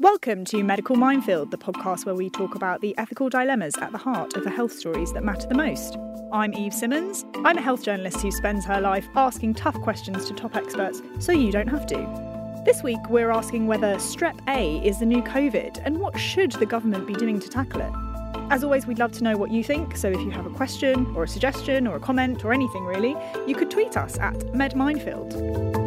Welcome to Medical Minefield, the podcast where we talk about the ethical dilemmas at the heart of the health stories that matter the most. I'm Eve Simmons. I'm a health journalist who spends her life asking tough questions to top experts so you don't have to. This week, we're asking whether Strep A is the new COVID and what should the government be doing to tackle it. As always, we'd love to know what you think, so if you have a question or a suggestion or a comment or anything really, you could tweet us at MedMinefield.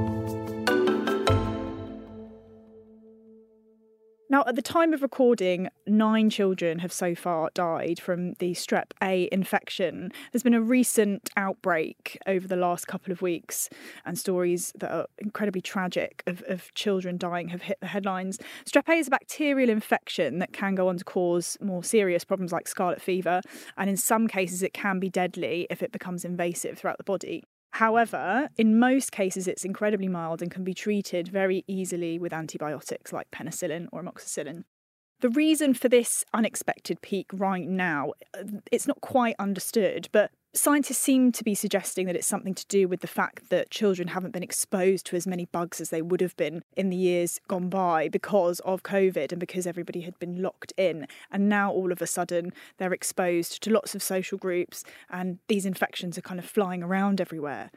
Now, at the time of recording, nine children have so far died from the strep A infection. There's been a recent outbreak over the last couple of weeks, and stories that are incredibly tragic of, of children dying have hit the headlines. Strep A is a bacterial infection that can go on to cause more serious problems like scarlet fever, and in some cases, it can be deadly if it becomes invasive throughout the body. However, in most cases, it's incredibly mild and can be treated very easily with antibiotics like penicillin or amoxicillin. The reason for this unexpected peak right now, it's not quite understood, but scientists seem to be suggesting that it's something to do with the fact that children haven't been exposed to as many bugs as they would have been in the years gone by because of COVID and because everybody had been locked in. And now all of a sudden they're exposed to lots of social groups and these infections are kind of flying around everywhere.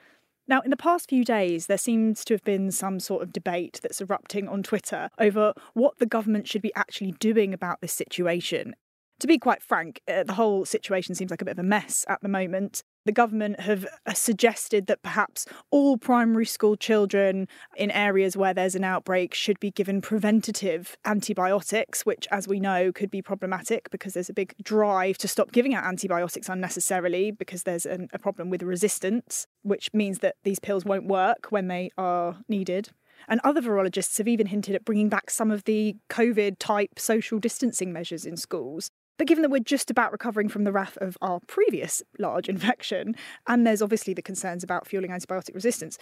Now, in the past few days, there seems to have been some sort of debate that's erupting on Twitter over what the government should be actually doing about this situation to be quite frank, uh, the whole situation seems like a bit of a mess at the moment. The government have uh, suggested that perhaps all primary school children in areas where there's an outbreak should be given preventative antibiotics, which, as we know, could be problematic because there's a big drive to stop giving out antibiotics unnecessarily because there's an, a problem with resistance, which means that these pills won't work when they are needed. And other virologists have even hinted at bringing back some of the COVID type social distancing measures in schools. But given that we're just about recovering from the wrath of our previous large infection, and there's obviously the concerns about fueling antibiotic resistance,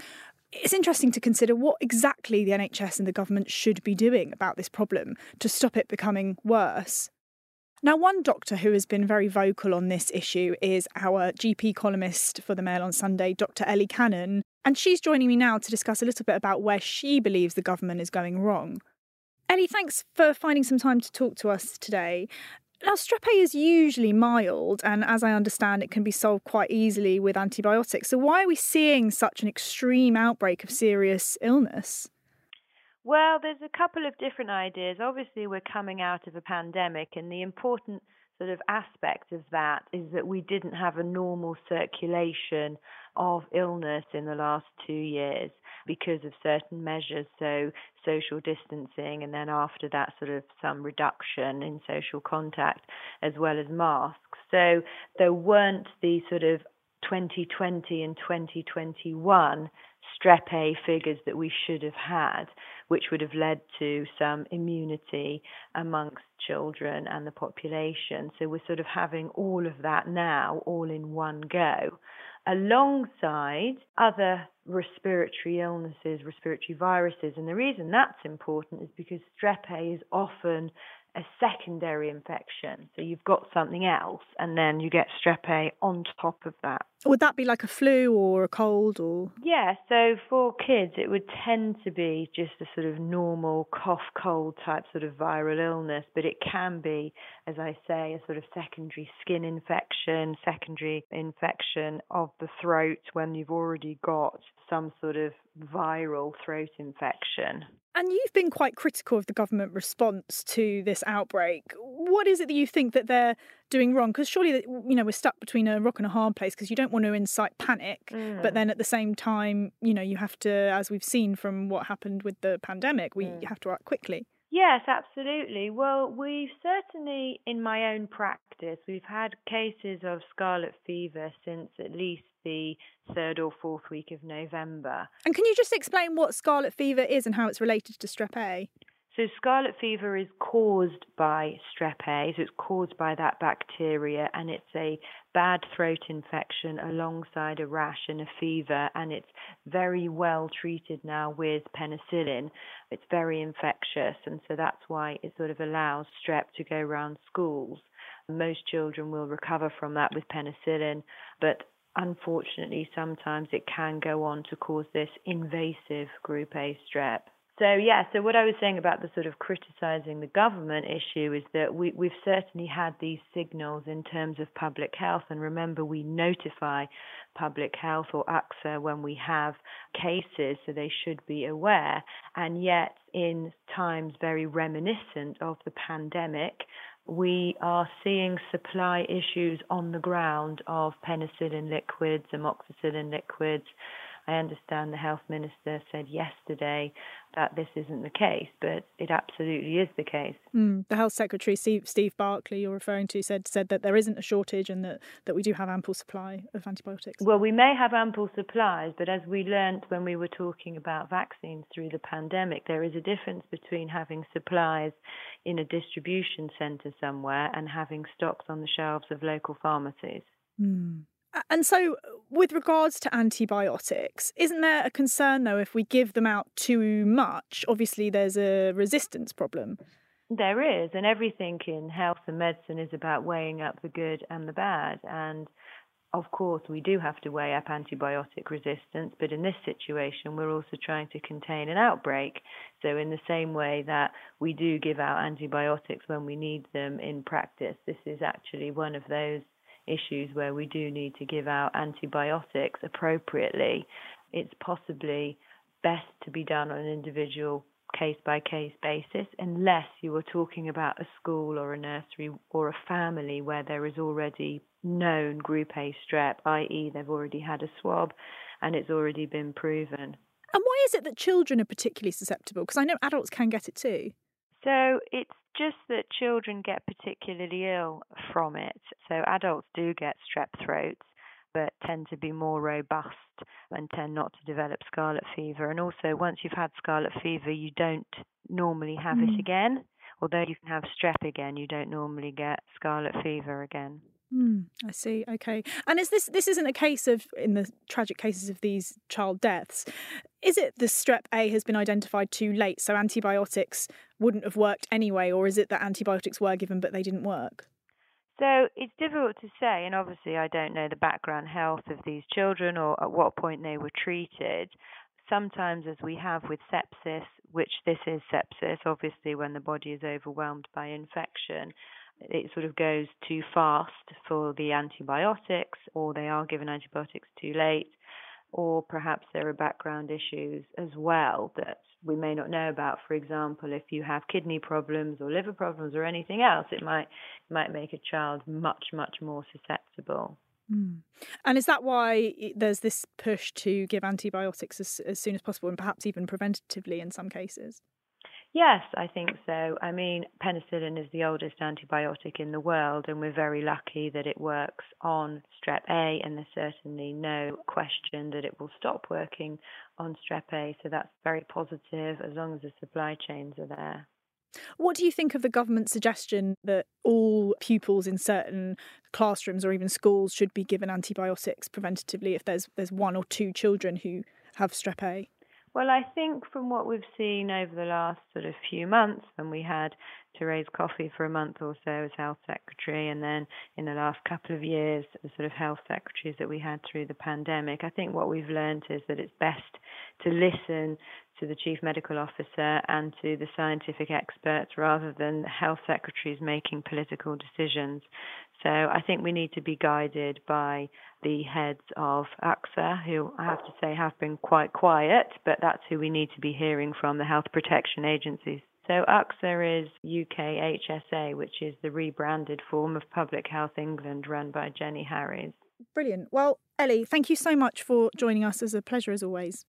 it's interesting to consider what exactly the NHS and the government should be doing about this problem to stop it becoming worse. Now, one doctor who has been very vocal on this issue is our GP columnist for the Mail on Sunday, Dr. Ellie Cannon, and she's joining me now to discuss a little bit about where she believes the government is going wrong. Ellie, thanks for finding some time to talk to us today. Now, strep A is usually mild, and as I understand, it can be solved quite easily with antibiotics. So, why are we seeing such an extreme outbreak of serious illness? Well, there's a couple of different ideas. Obviously, we're coming out of a pandemic, and the important sort of aspect of that is that we didn't have a normal circulation of illness in the last two years because of certain measures, so social distancing, and then after that, sort of some reduction in social contact as well as masks. So there weren't the sort of 2020 and 2021 strep A figures that we should have had, which would have led to some immunity amongst children and the population. So we're sort of having all of that now, all in one go alongside other respiratory illnesses, respiratory viruses. And the reason that's important is because strep A is often a secondary infection. So you've got something else, and then you get strep A on top of that. Would that be like a flu or a cold or? Yeah, so for kids, it would tend to be just a sort of normal cough, cold type sort of viral illness, but it can be, as I say, a sort of secondary skin infection, secondary infection of the throat when you've already got some sort of viral throat infection. And you've been quite critical of the government response to this outbreak. What is it that you think that they're doing wrong? Because surely, you know, we're stuck between a rock and a hard place because you don't want to incite panic, mm. but then at the same time, you know, you have to, as we've seen from what happened with the pandemic, we mm. have to act quickly. Yes, absolutely. Well, we've certainly, in my own practice, we've had cases of scarlet fever since at least the third or fourth week of November. And can you just explain what scarlet fever is and how it's related to strep A? So, scarlet fever is caused by strep A, so it's caused by that bacteria, and it's a bad throat infection alongside a rash and a fever, and it's very well treated now with penicillin. It's very infectious, and so that's why it sort of allows strep to go around schools. Most children will recover from that with penicillin, but unfortunately, sometimes it can go on to cause this invasive group A strep. So yeah, so what I was saying about the sort of criticising the government issue is that we, we've certainly had these signals in terms of public health, and remember we notify public health or ACSA when we have cases, so they should be aware. And yet, in times very reminiscent of the pandemic, we are seeing supply issues on the ground of penicillin liquids, amoxicillin liquids. I understand the health minister said yesterday that this isn't the case, but it absolutely is the case. Mm, the health secretary Steve, Barclay, you're referring to, said said that there isn't a shortage and that, that we do have ample supply of antibiotics. Well, we may have ample supplies, but as we learnt when we were talking about vaccines through the pandemic, there is a difference between having supplies in a distribution centre somewhere and having stocks on the shelves of local pharmacies. Mm. And so, with regards to antibiotics, isn't there a concern though if we give them out too much? Obviously, there's a resistance problem. There is, and everything in health and medicine is about weighing up the good and the bad. And of course, we do have to weigh up antibiotic resistance, but in this situation, we're also trying to contain an outbreak. So, in the same way that we do give out antibiotics when we need them in practice, this is actually one of those issues where we do need to give out antibiotics appropriately, it's possibly best to be done on an individual case by case basis unless you are talking about a school or a nursery or a family where there is already known group A strep, i.e., they've already had a swab and it's already been proven. And why is it that children are particularly susceptible? Because I know adults can get it too. So it's just that children get particularly ill from it. So adults do get strep throats, but tend to be more robust and tend not to develop scarlet fever. And also, once you've had scarlet fever, you don't normally have mm. it again. Although you can have strep again, you don't normally get scarlet fever again. Mm, I see. Okay. And is this this isn't a case of in the tragic cases of these child deaths? Is it the strep A has been identified too late, so antibiotics wouldn't have worked anyway, or is it that antibiotics were given but they didn't work? So it's difficult to say, and obviously I don't know the background health of these children or at what point they were treated. Sometimes, as we have with sepsis, which this is sepsis, obviously when the body is overwhelmed by infection, it sort of goes too fast for the antibiotics, or they are given antibiotics too late, or perhaps there are background issues as well that we may not know about. For example, if you have kidney problems or liver problems or anything else, it might might make a child much much more susceptible. Mm. And is that why there's this push to give antibiotics as, as soon as possible and perhaps even preventatively in some cases? Yes, I think so. I mean, penicillin is the oldest antibiotic in the world, and we're very lucky that it works on strep A, and there's certainly no question that it will stop working on strep A. So that's very positive as long as the supply chains are there. What do you think of the government suggestion that all pupils in certain classrooms or even schools should be given antibiotics preventatively if there's there's one or two children who have strep A? Well, I think from what we've seen over the last sort of few months, when we had Therese Coffey for a month or so as health secretary, and then in the last couple of years, the sort of health secretaries that we had through the pandemic, I think what we've learned is that it's best to listen to the chief medical officer and to the scientific experts rather than health secretaries making political decisions. So I think we need to be guided by the heads of ACSA, who I have to say have been quite quiet, but that's who we need to be hearing from, the health protection agencies. So ACSA is UK HSA, which is the rebranded form of Public Health England run by Jenny Harries. Brilliant. Well, Ellie, thank you so much for joining us. It's a pleasure as always.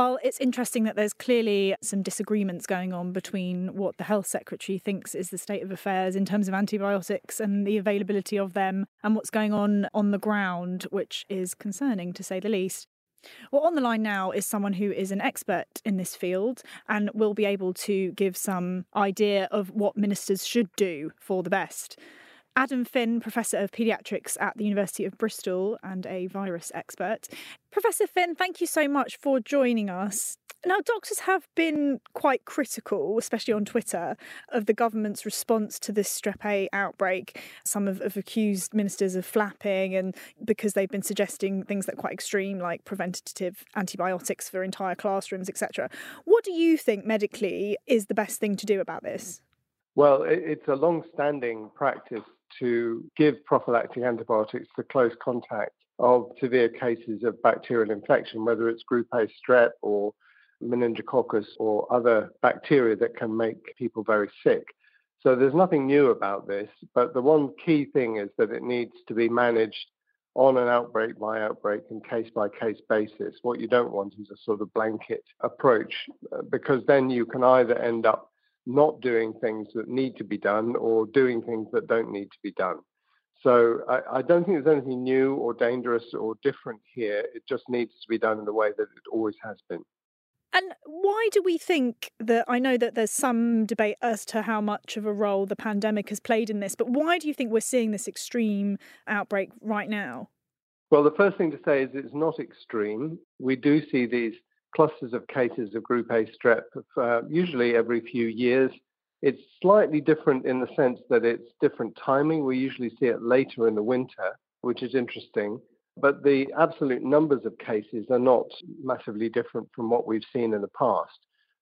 Well, it's interesting that there's clearly some disagreements going on between what the health secretary thinks is the state of affairs in terms of antibiotics and the availability of them and what's going on on the ground, which is concerning to say the least. Well, on the line now is someone who is an expert in this field and will be able to give some idea of what ministers should do for the best. Adam Finn, Professor of Paediatrics at the University of Bristol and a virus expert. Professor Finn, thank you so much for joining us. Now, doctors have been quite critical, especially on Twitter, of the government's response to this strep A outbreak. Some have, have, accused ministers of flapping, and because they've been suggesting things that are quite extreme, like preventative antibiotics for entire classrooms, etc. What do you think medically is the best thing to do about this? Well, it's a long standing practice to give prophylactic antibiotics to close contact of severe cases of bacterial infection, whether it's group A strep or meningococcus or other bacteria that can make people very sick. So there's nothing new about this, but the one key thing is that it needs to be managed on an outbreak by outbreak and case by case basis. What you don't want is a sort of blanket approach uh, because then you can either end up not doing things that need to be done or doing things that don't need to be done. So I, I, don't think there's anything new or dangerous or different here. It just needs to be done in the way that it always has been. And why do we think that? I know that there's some debate as to how much of a role the pandemic has played in this, but why do you think we're seeing this extreme outbreak right now? Well, the first thing to say is it's not extreme. We do see these clusters of cases of group A strep uh, usually every few years. It's slightly different in the sense that it's different timing. We usually see it later in the winter, which is interesting but the absolute numbers of cases are not massively different from what we've seen in the past.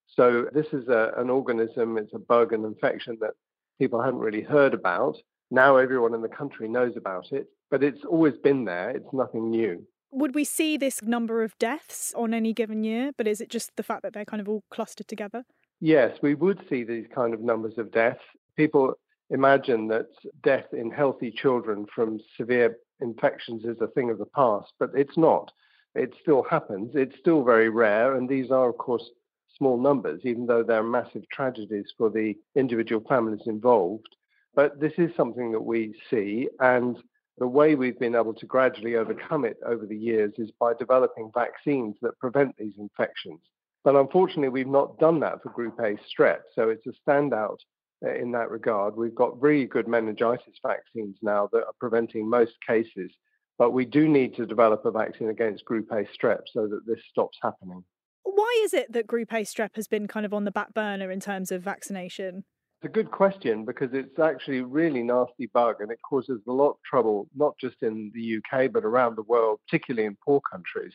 So this is a, an organism, it's a bug, an infection that people hadn't really heard about. Now everyone in the country knows about it, but it's always been there. It's nothing new. Would we see this number of deaths on any given year? But is it just the fact that they're kind of all clustered together? Yes, we would see these kind of numbers of deaths. People imagine that death in healthy children from severe infections is a thing of the past, but it's not. It still happens. It's still very rare, and these are, of course, small numbers, even though they're massive tragedies for the individual families involved. But this is something that we see, and the way we've been able to gradually overcome it over the years is by developing vaccines that prevent these infections. But unfortunately, we've not done that for group A strep, so it's a standout uh, in that regard. We've got really good meningitis vaccines now that are preventing most cases, but we do need to develop a vaccine against group A strep so that this stops happening. Why is it that group A strep has been kind of on the back burner in terms of vaccination? It's a good question because it's actually a really nasty bug and it causes a lot of trouble, not just in the UK, but around the world, particularly in poor countries.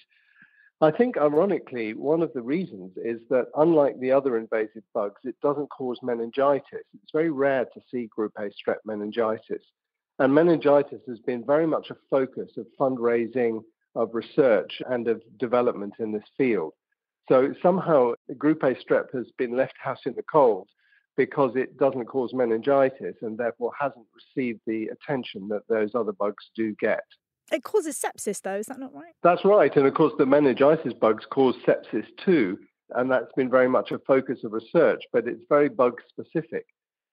I think, ironically, one of the reasons is that unlike the other invasive bugs, it doesn't cause meningitis. It's very rare to see group A strep meningitis. And meningitis has been very much a focus of fundraising, of research, and of development in this field. So somehow group A strep has been left out in the cold because it doesn't cause meningitis and therefore hasn't received the attention that those other bugs do get. It causes sepsis, though, is that not right? That's right. And of course, the meningitis bugs cause sepsis too. And that's been very much a focus of research, but it's very bug specific.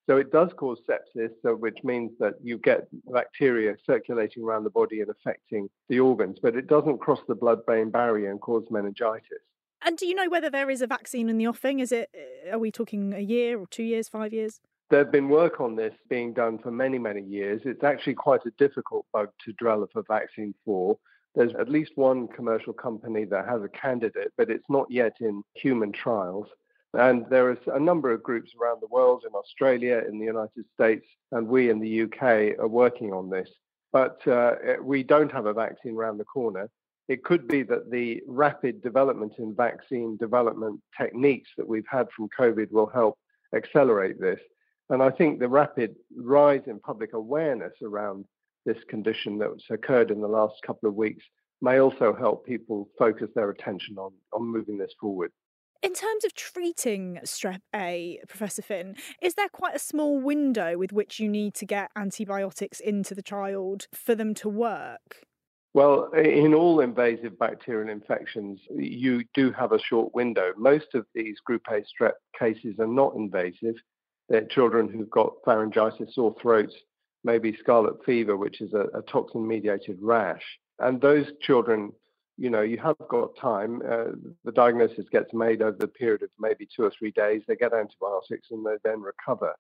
So it does cause sepsis, so which means that you get bacteria circulating around the body and affecting the organs, but it doesn't cross the blood brain barrier and cause meningitis. And do you know whether there is a vaccine in the offing? Is it, are we talking a year or two years, five years? There's been work on this being done for many, many years. It's actually quite a difficult bug to develop a vaccine for. There's at least one commercial company that has a candidate, but it's not yet in human trials. And there is a number of groups around the world, in Australia, in the United States, and we in the UK are working on this. But uh, we don't have a vaccine around the corner. It could be that the rapid development in vaccine development techniques that we've had from COVID will help accelerate this. And I think the rapid rise in public awareness around this condition that's occurred in the last couple of weeks may also help people focus their attention on, on moving this forward. In terms of treating strep A, Professor Finn, is there quite a small window with which you need to get antibiotics into the child for them to work? Well, in all invasive bacterial infections, you do have a short window. Most of these group A strep cases are not invasive, they're children who've got pharyngitis, sore throats, maybe scarlet fever, which is a, a toxin mediated rash. And those children, you know, you have got time. Uh, the diagnosis gets made over the period of maybe two or three days. They get antibiotics and they then recover.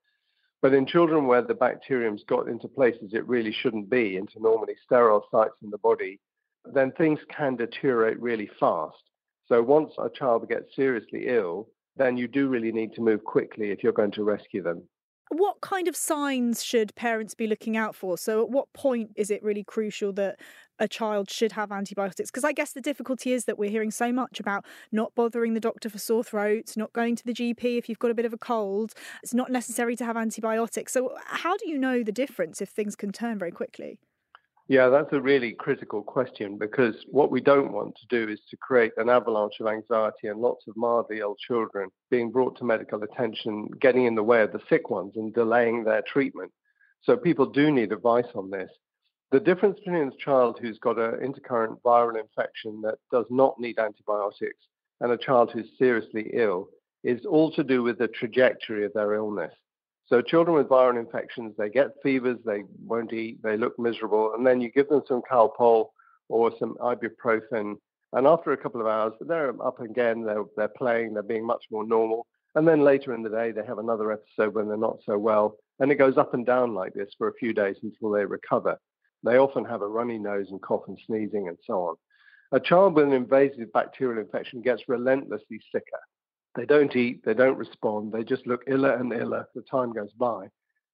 But in children where the bacterium's got into places it really shouldn't be, into normally sterile sites in the body, then things can deteriorate really fast. So once a child gets seriously ill, then you do really need to move quickly if you're going to rescue them. What kind of signs should parents be looking out for? So, at what point is it really crucial that a child should have antibiotics? Because I guess the difficulty is that we're hearing so much about not bothering the doctor for sore throats, not going to the GP if you've got a bit of a cold. It's not necessary to have antibiotics. So, how do you know the difference if things can turn very quickly? Yeah, that's a really critical question because what we don't want to do is to create an avalanche of anxiety and lots of mildly ill children being brought to medical attention, getting in the way of the sick ones and delaying their treatment. So people do need advice on this. The difference between a child who's got an intercurrent viral infection that does not need antibiotics and a child who's seriously ill is all to do with the trajectory of their illness. So children with viral infections, they get fevers, they won't eat, they look miserable, and then you give them some Calpol or some ibuprofen, and after a couple of hours, they're up again, they're, they're playing, they're being much more normal, and then later in the day, they have another episode when they're not so well, and it goes up and down like this for a few days until they recover. They often have a runny nose and cough and sneezing and so on. A child with an invasive bacterial infection gets relentlessly sicker. They don't eat, they don't respond, they just look iller and iller as time goes by.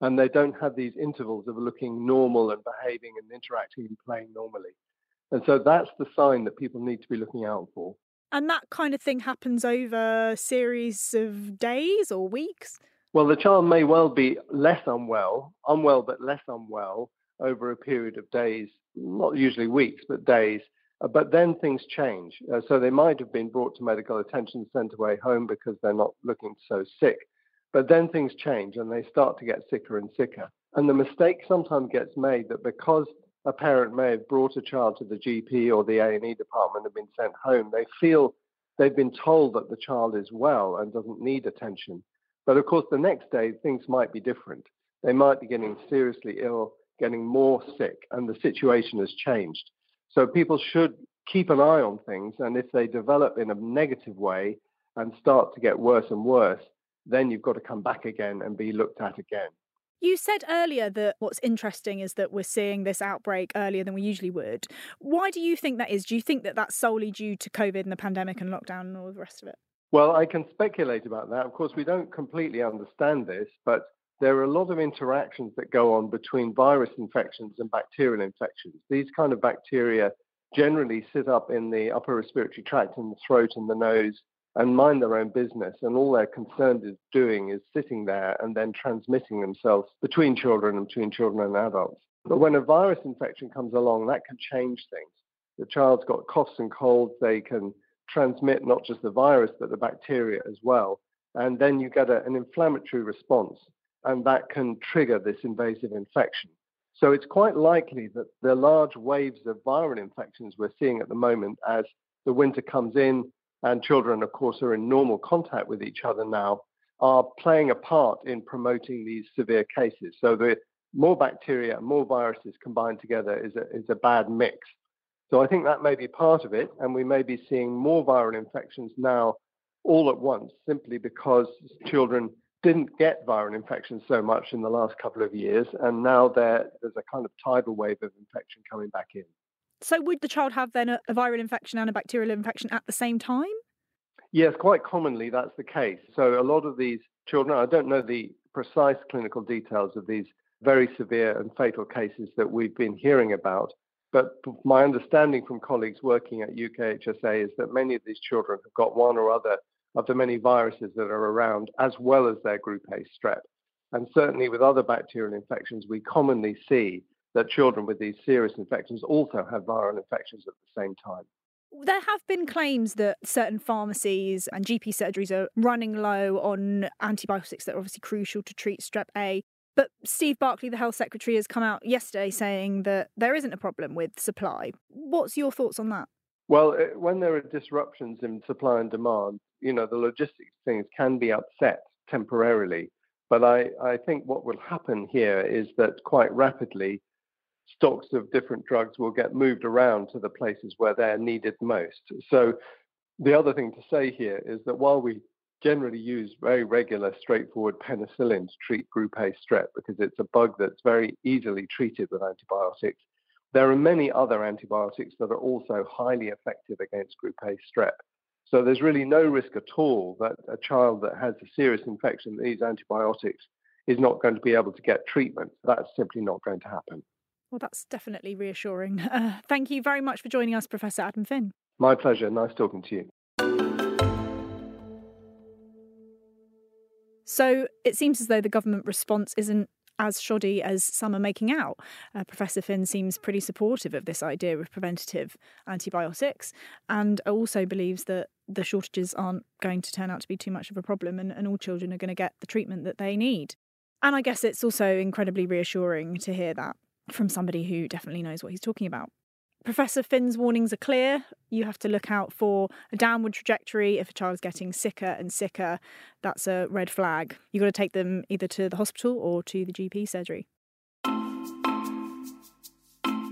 And they don't have these intervals of looking normal and behaving and interacting and playing normally. And so that's the sign that people need to be looking out for. And that kind of thing happens over a series of days or weeks? Well, the child may well be less unwell, unwell but less unwell over a period of days, not usually weeks, but days. Uh, but then things change. Uh, so they might have been brought to medical attention, sent away home because they're not looking so sick. But then things change and they start to get sicker and sicker. And the mistake sometimes gets made that because a parent may have brought a child to the GP or the A&E department and been sent home, they feel they've been told that the child is well and doesn't need attention. But of course, the next day things might be different. They might be getting seriously ill, getting more sick, and the situation has changed. So people should keep an eye on things, and if they develop in a negative way and start to get worse and worse, then you've got to come back again and be looked at again. You said earlier that what's interesting is that we're seeing this outbreak earlier than we usually would. Why do you think that is? Do you think that that's solely due to COVID and the pandemic and lockdown and all the rest of it? Well, I can speculate about that. Of course, we don't completely understand this, but there are a lot of interactions that go on between virus infections and bacterial infections. These kind of bacteria generally sit up in the upper respiratory tract, in the throat and the nose, and mind their own business. And all they're concerned is doing is sitting there and then transmitting themselves between children and between children and adults. But when a virus infection comes along, that can change things. The child's got coughs and colds, they can transmit not just the virus, but the bacteria as well. And then you get a, an inflammatory response and that can trigger this invasive infection. So it's quite likely that the large waves of viral infections we're seeing at the moment as the winter comes in and children, of course, are in normal contact with each other now, are playing a part in promoting these severe cases. So the more bacteria more viruses combined together is a, is a bad mix. So I think that may be part of it, and we may be seeing more viral infections now all at once simply because children didn't get viral infections so much in the last couple of years, and now there's a kind of tidal wave of infection coming back in. So, would the child have then a, a viral infection and a bacterial infection at the same time? Yes, quite commonly that's the case. So, a lot of these children, I don't know the precise clinical details of these very severe and fatal cases that we've been hearing about. But my understanding from colleagues working at UKHSA is that many of these children have got one or other of the many viruses that are around, as well as their group A strep. And certainly with other bacterial infections, we commonly see that children with these serious infections also have viral infections at the same time. There have been claims that certain pharmacies and GP surgeries are running low on antibiotics that are obviously crucial to treat strep A. But Steve Barclay, the health secretary, has come out yesterday saying that there isn't a problem with supply. What's your thoughts on that? Well, uh, when there are disruptions in supply and demand, you know, the logistics things can be upset temporarily. But I, I think what will happen here is that quite rapidly, stocks of different drugs will get moved around to the places where they're needed most. So the other thing to say here is that while we generally use very regular, straightforward penicillin to treat group A strep because it's a bug that's very easily treated with antibiotics, there are many other antibiotics that are also highly effective against group A strep. So there's really no risk at all that a child that has a serious infection that needs antibiotics is not going to be able to get treatment. That's simply not going to happen. Well, that's definitely reassuring. Uh, thank you very much for joining us, Professor Adam Finn. My pleasure. Nice talking to you. So it seems as though the government response isn't as shoddy as some are making out. Uh, Professor Finn seems pretty supportive of this idea of preventative antibiotics and also believes that the shortages aren't going to turn out to be too much of a problem and, and all children are going to get the treatment that they need. And I guess it's also incredibly reassuring to hear that from somebody who definitely knows what he's talking about. Professor Finn's warnings are clear. You have to look out for a downward trajectory. If a child is getting sicker and sicker, that's a red flag. You've got to take them either to the hospital or to the GP surgery.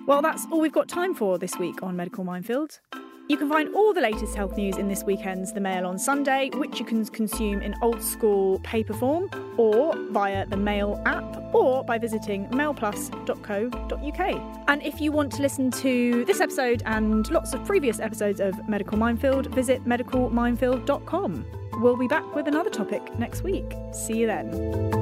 Well, that's all we've got time for this week on Medical Minefield. You can find all the latest health news in this weekend's The Mail on Sunday, which you can consume in old school paper form or via the Mail app or by visiting mailplus.co.uk. And if you want to listen to this episode and lots of previous episodes of Medical Minefield, visit medicalminefield.com. We'll be back with another topic next week. See you then.